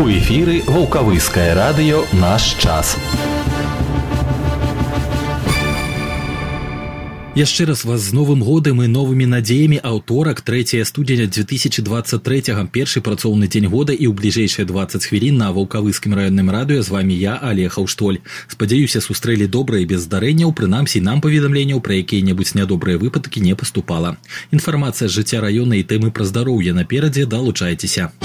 У эфіры вулкавыскае радыё наш час. Яшчэ раз вас з новым годам і новымі надзеямі. Аўторак 3 студзеня 2023 першы працоўны дзень года і ў бліжэйшыя 20 хвілін на вулкавыскім раённым радыё з вами я алехаў штоль спадзяюся сустрэлі добра і без здарэнняў прынамсі нам паведамленняў пра якія-небудзь нядобрыя выпадкі не паступала. Інфармацыя з жыцця раёна і тэмы пра здароўе наперадзе далучайцеся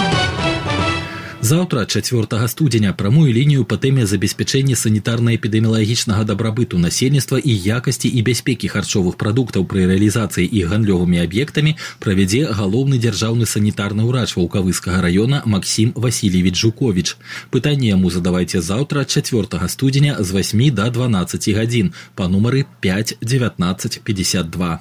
Завтра 4 студзеня прамую лінію па тэме забеспячэння санітарна-эпідэміялагічнага дабрабыту насельніцтва і якасці і бяспекі харчовых прадуктаў пры рэалізацыі іх гандлёвымі аб'ектамі правядзе галоўны дзяржаўны санітарны ўрач ваўкавыскага раёна Максім Васильевич Жукович. Пытанне яму задавайце заўтра 4 студзеня з 8 до 12 гадзін па нумары 5 19 52.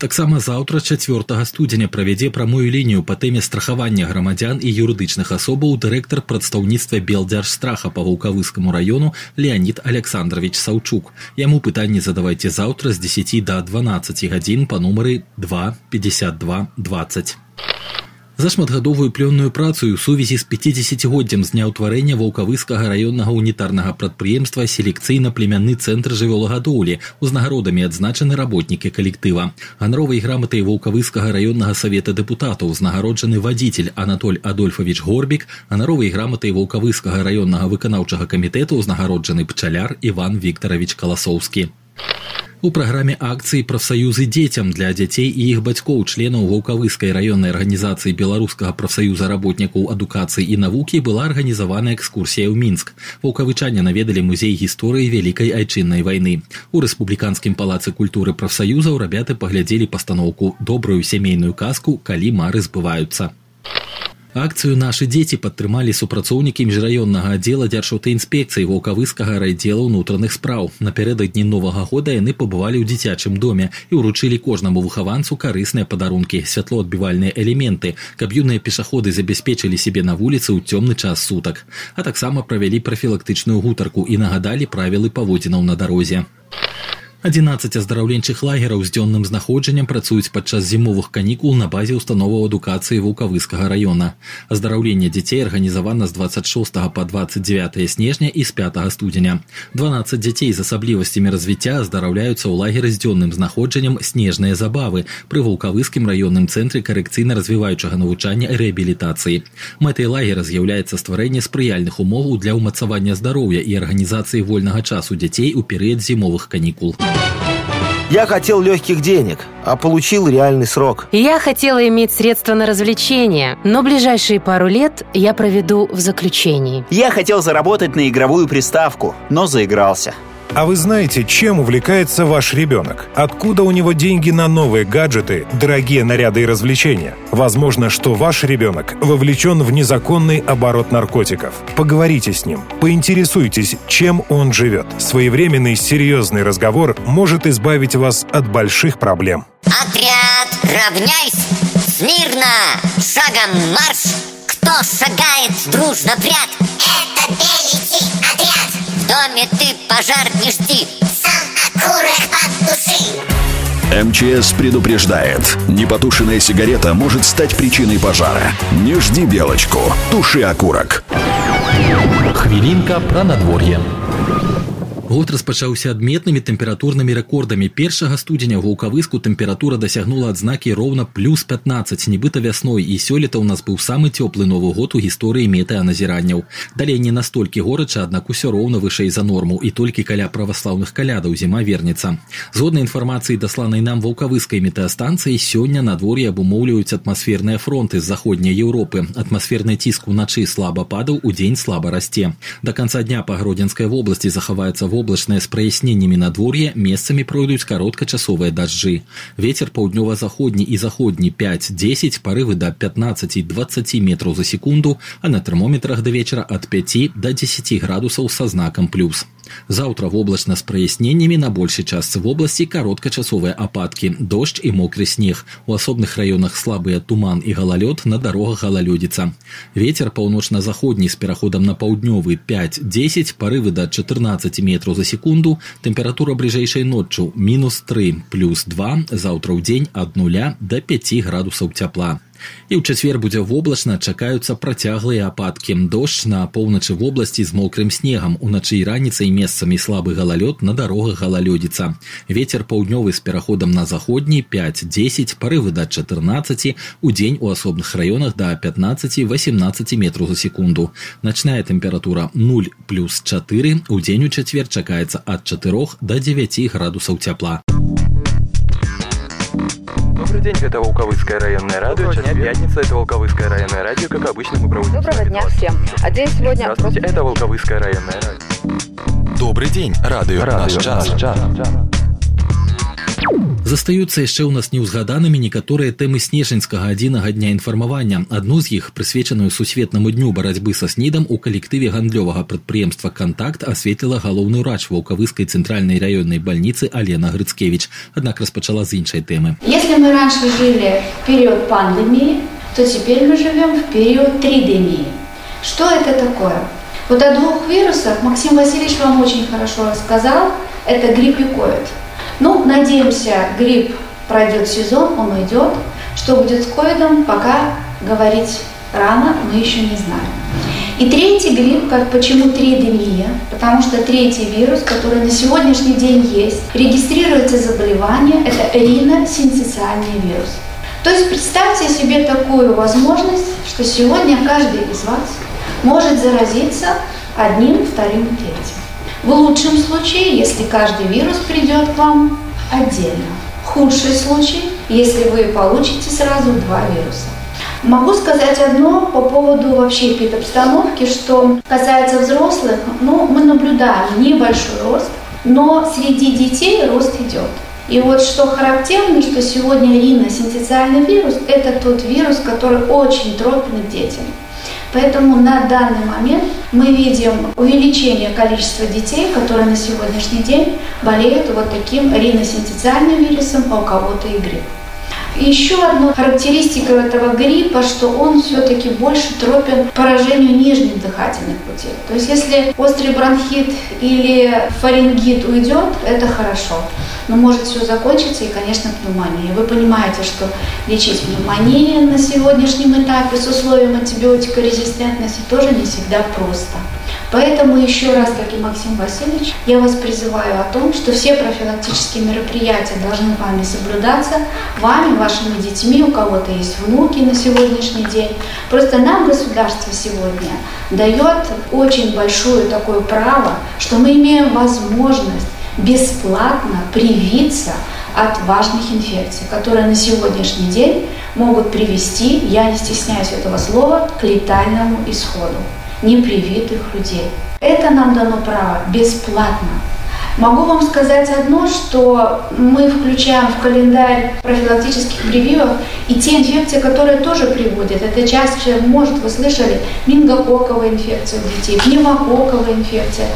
Таксама заўтра 4 студзеня правядзе прамую лінію па тэме страхавання грамадзян і юрыдычных асобаў дырэктар прадстаўніцтва белдзяржстраха па вулкавыскаму раёну Леонид Александрович Саўчук. Яму пытанні задавайце заўтра з 10 до 12 гадзін па нумары 2 52 20. За шматгадовую плённую працу ў сувязі з 50годдзям з дня ўтварэння ваўкавыскага раённага унітарнага прадпрыемства селекцыйна-племянны цэнтр жывёлагадоўлі узнагародамі адзначаны работнікі калектыва. Ганаровай граматай ваўкавыскага раённага савета дэпутатаў узнагароджаны вадзіцель Анатоль Адольфович Горбік, ганаровай граматай ваўкавыскага раённага выканаўчага камітэту узнагароджаны пчаляр Іван Віктарович Каласоўскі. У праграме акцыі прафсаюзы дзецям для дзяцей і іх бацькоў членаў ваўкавыскай раённай арганізацыі беларускага прафсаюза работнікаў адукацыі і навукі была арганізавана экскурсія ў мінск ваўкавычане наведалі музей гісторыі вялікай айчыннай вайны у рэспубліканскім палацы культуры прафсаюзаў рабяты паглядзелі пастаноўку добрую сямейную казку калі мары збываюцца Акцыю нашы дзеці падтрымалі супрацоўнікі міжраённага аддзела дзяржаўтаінспекцыі ваўкавыскага райдзела ўнутраных спраў. Напярэдадні новага года яны пабывалі ў дзіцячым доме і ўручылі кожнаму выхаванцу карысныя падарункі, святлоадбівальныя элементы, каб юныя пешаходы забяспечылі сябе на вуліцы ў цёмны час сутак. А таксама правялі прафілактычную гутарку і нагадалі правілы паводзінаў на дарозе. 11 аздараўленчых лагераў з дзённым знаходжаннем працуюць падчас зімовых канікул на базе установаў адукацыі вулкавыскага раёна. Аздараўленне дзяцей арганізавана з 26 по 29 снежня і з 5 студзеня. 12 дзяцей з асаблівасцямі развіцця аздараўляюцца ў лагеры з дзённым знаходжаннем снежныя забавы пры вулкавыскім раённым цэнтры карэкцыйна-развіваючага навучання і рэабілітацыі. Мэтай лагера з'яўляецца стварэнне спрыяльных умоваў для ўмацавання здароўя і арганізацыі вольнага часу дзяцей у перыяд зімовых канікул. Я хотел легких денег, а получил реальный срок. Я хотела иметь средства на развлечения, но ближайшие пару лет я проведу в заключении. Я хотел заработать на игровую приставку, но заигрался. А вы знаете, чем увлекается ваш ребенок? Откуда у него деньги на новые гаджеты, дорогие наряды и развлечения? Возможно, что ваш ребенок вовлечен в незаконный оборот наркотиков. Поговорите с ним, поинтересуйтесь, чем он живет. Своевременный серьезный разговор может избавить вас от больших проблем. Отряд, равняйсь! Смирно! Шагом марш! Кто шагает дружно в ряд? Это! В доме ты пожар не жди Сам окурок от души МЧС предупреждает, непотушенная сигарета может стать причиной пожара. Не жди белочку, туши окурок. Хвілінка пра надвор'е. Год распачаўся адметнымі тэмпературнымі рэкордамі першага студзеня вулкавыску тэмпература дасягнула адзнакі роўна плюс 15 нібыта вясной і сёлета ў нас быў самы цёплы новы год у гісторыі метэаназіранняў далей не настолькі горача аднак усё роўна вышэй за норму і толькі каля праваслаўных калядаў зіма вернецца згодна інфармацыі дасланай нам вулкавыскай метэастанцыі сёння надвор'е абумоўліваюць атмасферныя фронты з заходняй Еўропы атмасферны ціск уначы слаба падаў удзень слаба расце до конца дня па гродзенскай вобласці захаваецца воблачнае з праясненнямі надвор'е месцамі пройдуць кароткачасовыя дажджы ветер паўднёва-заходні і заходні 5-10 парывы да 15-20 метраў за секунду а на тэрмометрах да вечара ад 5 до 10 градусаў са знакам плюс Заўтра воблачна з праясненнямі на большай частцы вобласці кароткачасовыя ападкі, дождж і мокры снег. У асобных раёнах слабыя туман і галалёд на дарогах галалёдзіца. Вецер паўночна-заходні з пераходам на паўднёвы 5-10 парывы да 14 метраў за секунду, тэмпература бліжэйшай ноччу мінус 3 плюс 2 заўтра ў дзень ад нуля до 5 градусаў цяпла. І ў чацвер будзе воблачна чакаюцца працяглыя ападкі. Дождж на поўначы вобласці з мокрым снегам. Уначы і раніцай месцамі слабы галалёд на дарогах галалёдзіца. Вецер паўднёвы з пераходам на заходні 5-10, парывы да 14, у дзень у асобных раёнах да 15-18 метраў за секунду. Начная тэмпература 0 плюс 4, у дзень у чацвер чакаецца ад 4 до 9 градусаў цяпла. Добрый день, это Волковыцкое районное радио. Дня, пятница, это Волковыцкое районное радио. Как обычно, мы проводим... Доброго дня всем. А день сегодня... Здравствуйте, это Волковыцкое районное радио. Добрый день, радио, радио наш час. час. Застаюцца яшчэ ў нас неўзгаданымі некаторыя тэмы снежаньскага адзінага дня інфармавання. Адну з іх, прысвечаную сусветнаму дню барацьбы са снідам у калектыве гандлёвага прадпрыемства кантакт асветліла галоўны ўрач ваўкавыскай цэнтральнай раённай бальніцы Алена Грыцкевич. Аднак распачала з іншай тэмы. Если мы раньше жили в период пандемии, то теперь мы живем в период тридемии. Что это такое? Вот о двух вирусах Максим Васильевич вам очень хорошо рассказал. Это грипп и ковид. Ну, надеемся, грипп пройдет сезон, он уйдет. Что будет с ковидом, пока говорить рано, мы еще не знаем. И третий грипп, как почему тридемия? Потому что третий вирус, который на сегодняшний день есть, регистрируется заболевание, это риносинцитиальный вирус. То есть представьте себе такую возможность, что сегодня каждый из вас может заразиться одним, вторым, третьим. В лучшем случае, если каждый вирус придет к вам отдельно. Худший случай, если вы получите сразу два вируса. Могу сказать одно по поводу вообще эпидобстановки, что касается взрослых, ну, мы наблюдаем небольшой рост, но среди детей рост идет. И вот что характерно, что сегодня риносинтециальный вирус – это тот вирус, который очень тропен к детям. Поэтому на данный момент мы видим увеличение количества детей, которые на сегодняшний день болеют вот таким риносинтециальным вирусом, а у кого-то и грипп. Еще одна характеристика этого гриппа, что он все-таки больше тропен поражению нижних дыхательных путей. То есть если острый бронхит или фарингит уйдет, это хорошо. Но может все закончиться и, конечно, пневмония. Вы понимаете, что лечить пневмонию на сегодняшнем этапе с условием антибиотикорезистентности тоже не всегда просто. Поэтому еще раз, как и Максим Васильевич, я вас призываю о том, что все профилактические мероприятия должны вами соблюдаться, вами, вашими детьми, у кого-то есть внуки на сегодняшний день. Просто нам государство сегодня дает очень большое такое право, что мы имеем возможность бесплатно привиться от важных инфекций, которые на сегодняшний день могут привести, я не стесняюсь этого слова, к летальному исходу непривитых людей. Это нам дано право бесплатно. Могу вам сказать одно, что мы включаем в календарь профилактических прививок и те инфекции, которые тоже приводят. Это чаще, может, вы слышали, мингококковая инфекция у детей, пневмококковая инфекция.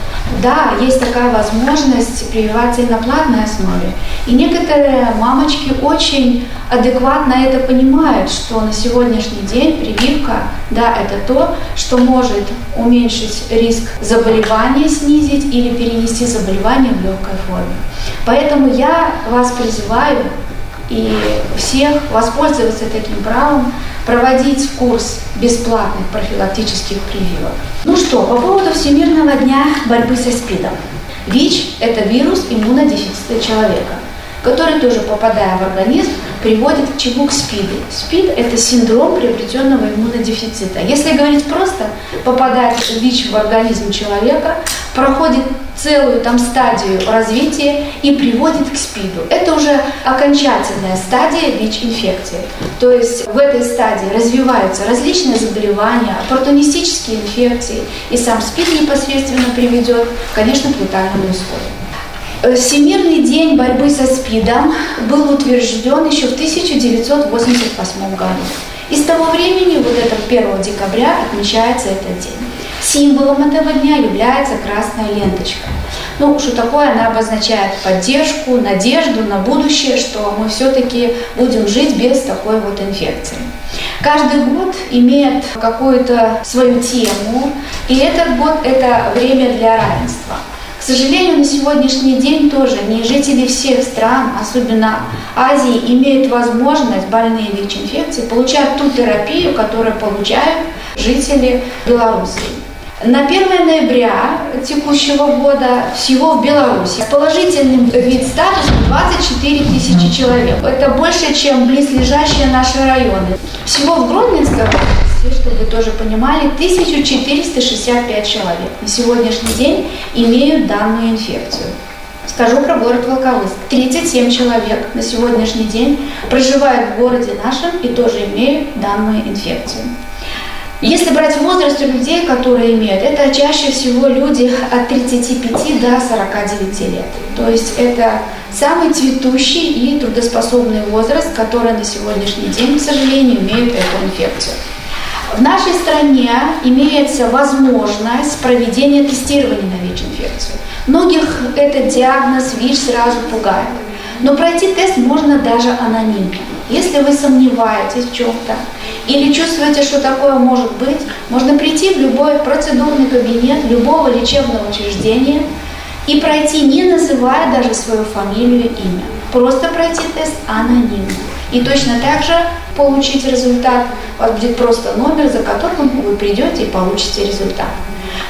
Да, есть такая возможность прививаться и на платной основе. И некоторые мамочки очень адекватно это понимают, что на сегодняшний день прививка, да, это то, что может уменьшить риск заболевания, снизить или перенести заболевание в легкой форме. Поэтому я вас призываю и всех воспользоваться таким правом, проводить курс бесплатных профилактических прививок. Ну что, по поводу Всемирного дня борьбы со СПИДом. ВИЧ – это вирус иммунодефицита человека, который тоже, попадая в организм, приводит к чему? К СПИДу. СПИД – это синдром приобретенного иммунодефицита. Если говорить просто, попадает ВИЧ в организм человека, проходит целую там стадию развития и приводит к СПИДу. Это уже окончательная стадия ВИЧ-инфекции. То есть в этой стадии развиваются различные заболевания, оппортунистические инфекции, и сам СПИД непосредственно приведет, конечно, к летальному исходу. Э, Всемирный день борьбы со СПИДом был утвержден еще в 1988 году. И с того времени, вот это 1 декабря, отмечается этот день. Символом этого дня является красная ленточка. Ну, что такое? Она обозначает поддержку, надежду на будущее, что мы все-таки будем жить без такой вот инфекции. Каждый год имеет какую-то свою тему, и этот год – это время для равенства – сожалению, на сегодняшний день тоже не жители всех стран, особенно Азии, имеют возможность больные ВИЧ-инфекцией получать ту терапию, которую получают жители Беларуси. На 1 ноября текущего года всего в Беларуси с положительным вид статусом 24 тысячи человек. Это больше, чем близлежащие наши районы. Всего в Гродненской области, чтобы вы тоже понимали, 1465 человек на сегодняшний день имеют данную инфекцию. Скажу про город Волковыск. 37 человек на сегодняшний день проживают в городе нашем и тоже имеют данную инфекцию. Если брать возраст людей, которые имеют, это чаще всего люди от 35 до 49 лет. То есть это самый цветущий и трудоспособный возраст, который на сегодняшний день, к сожалению, имеет эту инфекцию. В нашей стране имеется возможность проведения тестирования на ВИЧ-инфекцию. Многих этот диагноз ВИЧ сразу пугает. Но пройти тест можно даже анонимно. Если вы сомневаетесь в чем-то или чувствуете, что такое может быть, можно прийти в любой процедурный кабинет любого лечебного учреждения и пройти, не называя даже свою фамилию и имя. Просто пройти тест анонимно. И точно так же получить результат. У вас будет просто номер, за которым вы придете и получите результат.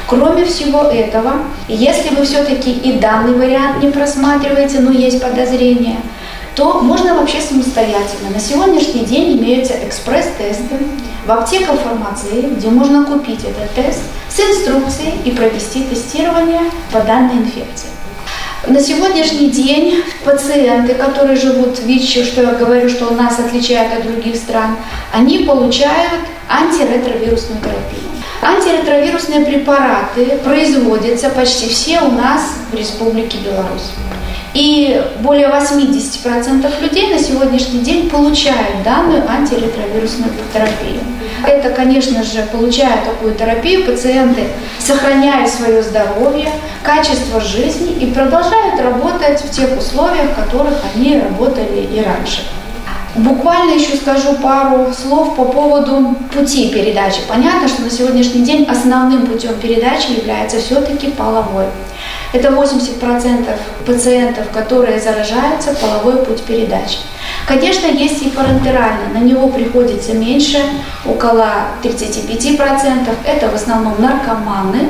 Кроме всего этого, если вы все-таки и данный вариант не просматриваете, но есть подозрение – то можно вообще самостоятельно. На сегодняшний день имеются экспресс-тесты в аптеках фармации, где можно купить этот тест с инструкцией и провести тестирование по данной инфекции. На сегодняшний день пациенты, которые живут в ВИЧ, что я говорю, что у нас отличает от других стран, они получают антиретровирусную терапию. Антиретровирусные препараты производятся почти все у нас в Республике Беларусь. И более 80% людей на сегодняшний день получают данную антиретровирусную терапию. Это, конечно же, получая такую терапию, пациенты сохраняют свое здоровье, качество жизни и продолжают работать в тех условиях, в которых они работали и раньше. Буквально еще скажу пару слов по поводу пути передачи. Понятно, что на сегодняшний день основным путем передачи является все-таки половой. Это 80% пациентов, которые заражаются, половой путь передачи. Конечно, есть и парентерально, на него приходится меньше, около 35%. Это в основном наркоманы,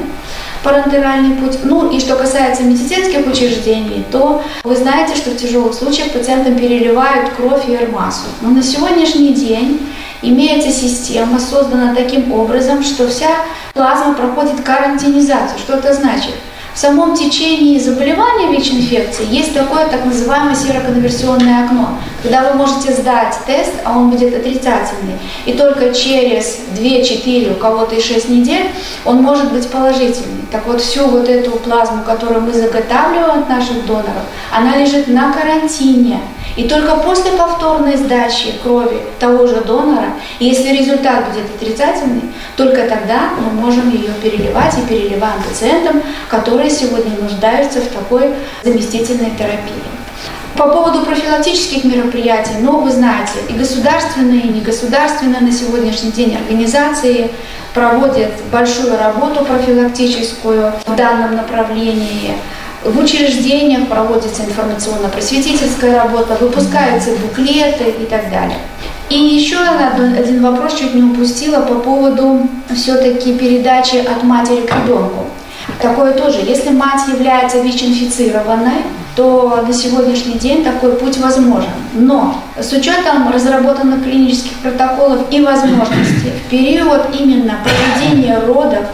парентеральный путь. Ну и что касается медицинских учреждений, то вы знаете, что в тяжелых случаях пациентам переливают кровь и эрмасу. Но на сегодняшний день имеется система, создана таким образом, что вся плазма проходит карантинизацию. Что это значит? В самом течении заболевания ВИЧ-инфекции есть такое так называемое сероконверсионное окно, когда вы можете сдать тест, а он будет отрицательный, и только через 2-4, у кого-то и 6 недель, он может быть положительный. Так вот, всю вот эту плазму, которую мы заготавливаем от наших доноров, она лежит на карантине. И только после повторной сдачи крови того же донора, если результат будет отрицательный, только тогда мы можем ее переливать и переливаем пациентам, которые сегодня нуждаются в такой заместительной терапии. По поводу профилактических мероприятий, ну, вы знаете, и государственные, и негосударственные на сегодняшний день организации проводят большую работу профилактическую в данном направлении. В учреждениях проводится информационно-просветительская работа, выпускаются буклеты и так далее. И еще один вопрос чуть не упустила по поводу все-таки передачи от матери к ребенку. Такое тоже. Если мать является ВИЧ-инфицированной, то на сегодняшний день такой путь возможен. Но с учетом разработанных клинических протоколов и возможностей в период именно проведения родов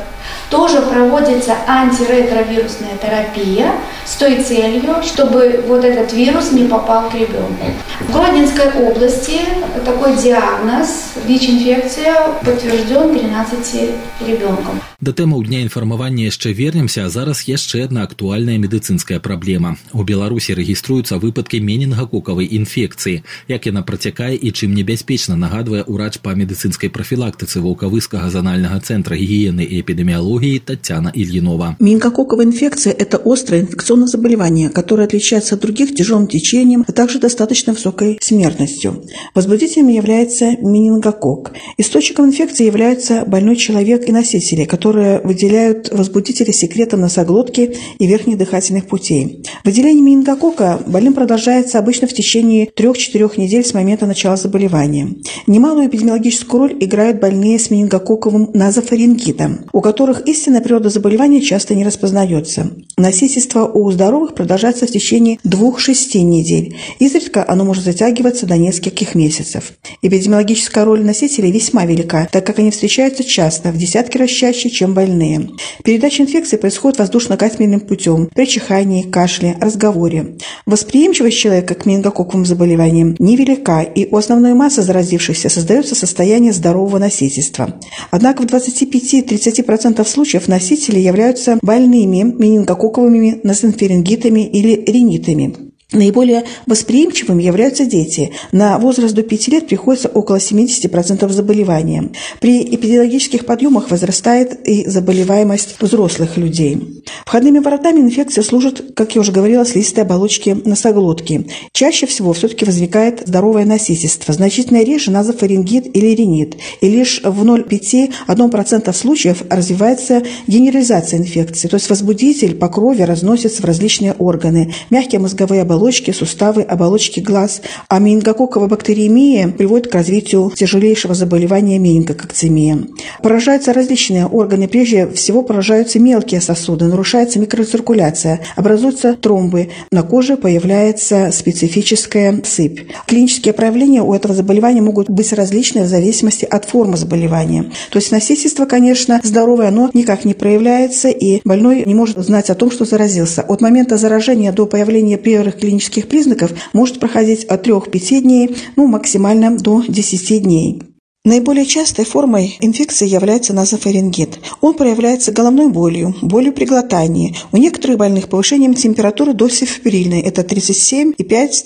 тоже проводится антиретровирусная терапия с той целью, чтобы вот этот вирус не попал к ребенку. В Гродненской области такой диагноз ВИЧ-инфекция подтвержден 13 ребенкам. Да тэмаў дня інфармавання яшчэ вернемся, а зараз яшчэ одна актуальная медыцынская праблема. У Беларусі рэгіструюцца выпадкі менінгакокавай інфекцыі. Як яна працякае і чым небяспечна нагадвае ўрач па медыцынскай прафілактыцы ваўкавыскага занальнага цэнтра гігіены і эпідэміялогіі Татьяна Ильинова. Менингококковая инфекция – это острая инфекционная инфекционное заболевание, которое отличается от других тяжелым течением, а также достаточно высокой смертностью. Возбудителем является менингокок. Источником инфекции являются больной человек и носители, которые выделяют возбудители секретом носоглотки и верхних дыхательных путей. Выделение менингокока больным продолжается обычно в течение 3-4 недель с момента начала заболевания. Немалую эпидемиологическую роль играют больные с менингококковым назофарингитом, у которых истинная природа заболевания часто не распознается. Носительство у здоровых продолжается в течение 2-6 недель. Изредка оно может затягиваться до нескольких месяцев. Эпидемиологическая роль носителей весьма велика, так как они встречаются часто, в десятки раз чаще, чем больные. Передача инфекции происходит воздушно-капельным путем, при чихании, кашле, разговоре. Восприимчивость человека к менингококковым заболеваниям невелика, и у основной массы заразившихся создается состояние здорового носительства. Однако в 25-30% случаев носители являются больными менингококковыми нософарингитами или ринитами. Наиболее восприимчивыми являются дети. На возраст до 5 лет приходится около 70% заболевания. При эпидемиологических подъемах возрастает и заболеваемость взрослых людей. Входными воротами инфекции служат, как я уже говорила, слизистые оболочки носоглотки. Чаще всего все-таки возникает здоровое носительство, значительно реже назофарингит или ринит. И лишь в 0,5-1% случаев развивается генерализация инфекции, то есть возбудитель по крови разносится в различные органы, мягкие мозговые оболочки, оболочки, суставы, оболочки глаз. А менингококковая бактериемия приводит к развитию тяжелейшего заболевания менингококцемия. Поражаются различные органы. Прежде всего поражаются мелкие сосуды, нарушается микроциркуляция, образуются тромбы. На коже появляется специфическая сыпь. Клинические проявления у этого заболевания могут быть различные в зависимости от формы заболевания. То есть носительство, конечно, здоровое, но никак не проявляется, и больной не может знать о том, что заразился. От момента заражения до появления первых клинических признаков может проходить от 3-5 дней, ну, максимально до 10 дней. Наиболее частой формой инфекции является назофарингит. Он проявляется головной болью, болью при глотании. У некоторых больных повышением температуры до сифбрильной, это 37,5,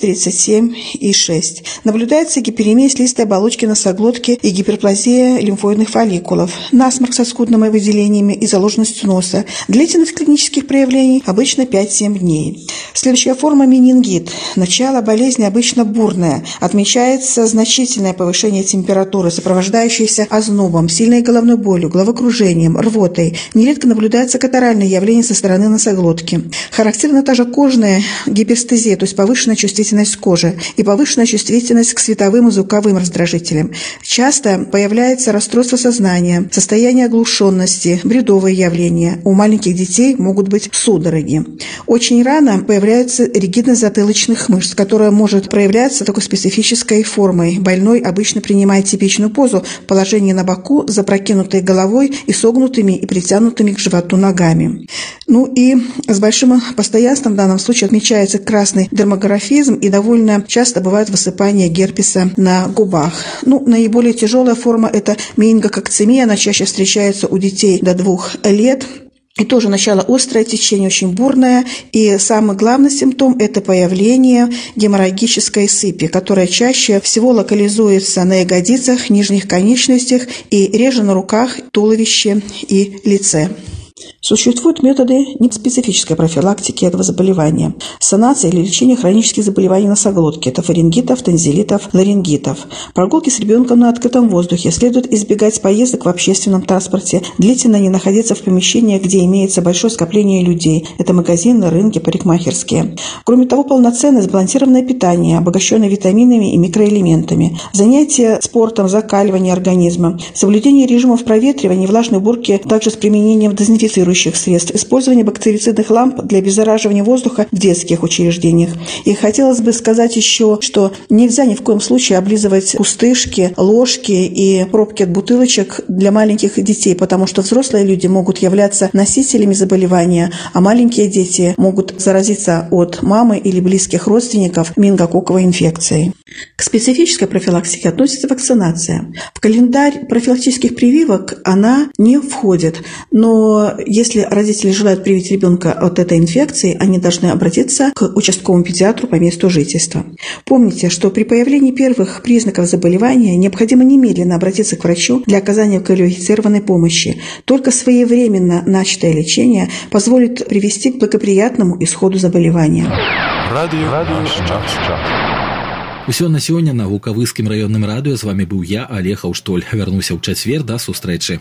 37,6. Наблюдается гиперемия слизистой оболочки носоглотки и гиперплазия лимфоидных фолликулов, насморк со скудными выделениями и заложенностью носа. Длительность клинических проявлений обычно 5-7 дней. Следующая форма менингит. Начало болезни обычно бурное. Отмечается значительное повышение температуры, сопровождающиеся ознобом, сильной головной болью, головокружением, рвотой. Нередко наблюдается катаральное явление со стороны носоглотки. Характерна также кожная гиперстезия, то есть повышенная чувствительность кожи и повышенная чувствительность к световым и звуковым раздражителям. Часто появляется расстройство сознания, состояние оглушенности, бредовые явления. У маленьких детей могут быть судороги. Очень рано появляется ригидность затылочных мышц, которая может проявляться такой специфической формой. Больной обычно принимает типичную позу в положении на боку, запрокинутой головой и согнутыми и притянутыми к животу ногами. Ну и с большим постоянством в данном случае отмечается красный дермографизм и довольно часто бывают высыпания герпеса на губах. Ну, наиболее тяжелая форма – это менингококцемия, она чаще встречается у детей до двух лет. И тоже начало острое течение, очень бурное. И самый главный симптом – это появление геморрагической сыпи, которая чаще всего локализуется на ягодицах, нижних конечностях и реже на руках, туловище и лице. Существуют методы неспецифической профилактики этого заболевания. Санация или лечение хронических заболеваний носоглотки – это фарингитов, танзелитов, ларингитов. Прогулки с ребенком на открытом воздухе. Следует избегать поездок в общественном транспорте, длительно не находиться в помещениях, где имеется большое скопление людей. Это магазины, рынки, парикмахерские. Кроме того, полноценное сбалансированное питание, обогащенное витаминами и микроэлементами. Занятия спортом, закаливание организма. Соблюдение режимов проветривания и влажной уборки также с применением дезинфицирующих дезинфицирующих средств, использование бактерицидных ламп для обеззараживания воздуха в детских учреждениях. И хотелось бы сказать еще, что нельзя ни в коем случае облизывать пустышки, ложки и пробки от бутылочек для маленьких детей, потому что взрослые люди могут являться носителями заболевания, а маленькие дети могут заразиться от мамы или близких родственников мингококковой инфекцией. К специфической профилактике относится вакцинация. В календарь профилактических прививок она не входит, но если родители желают привить ребенка от этой инфекции, они должны обратиться к участковому педиатру по месту жительства. Помните, что при появлении первых признаков заболевания необходимо немедленно обратиться к врачу для оказания квалифицированной помощи. Только своевременно начатое лечение позволит привести к благоприятному исходу заболевания. Радио, Радио час, час. Усё на сёння на гукавыскім раённым радыё з вами быў я алег аўштоль вярнуся ў чацвер да сустрэчы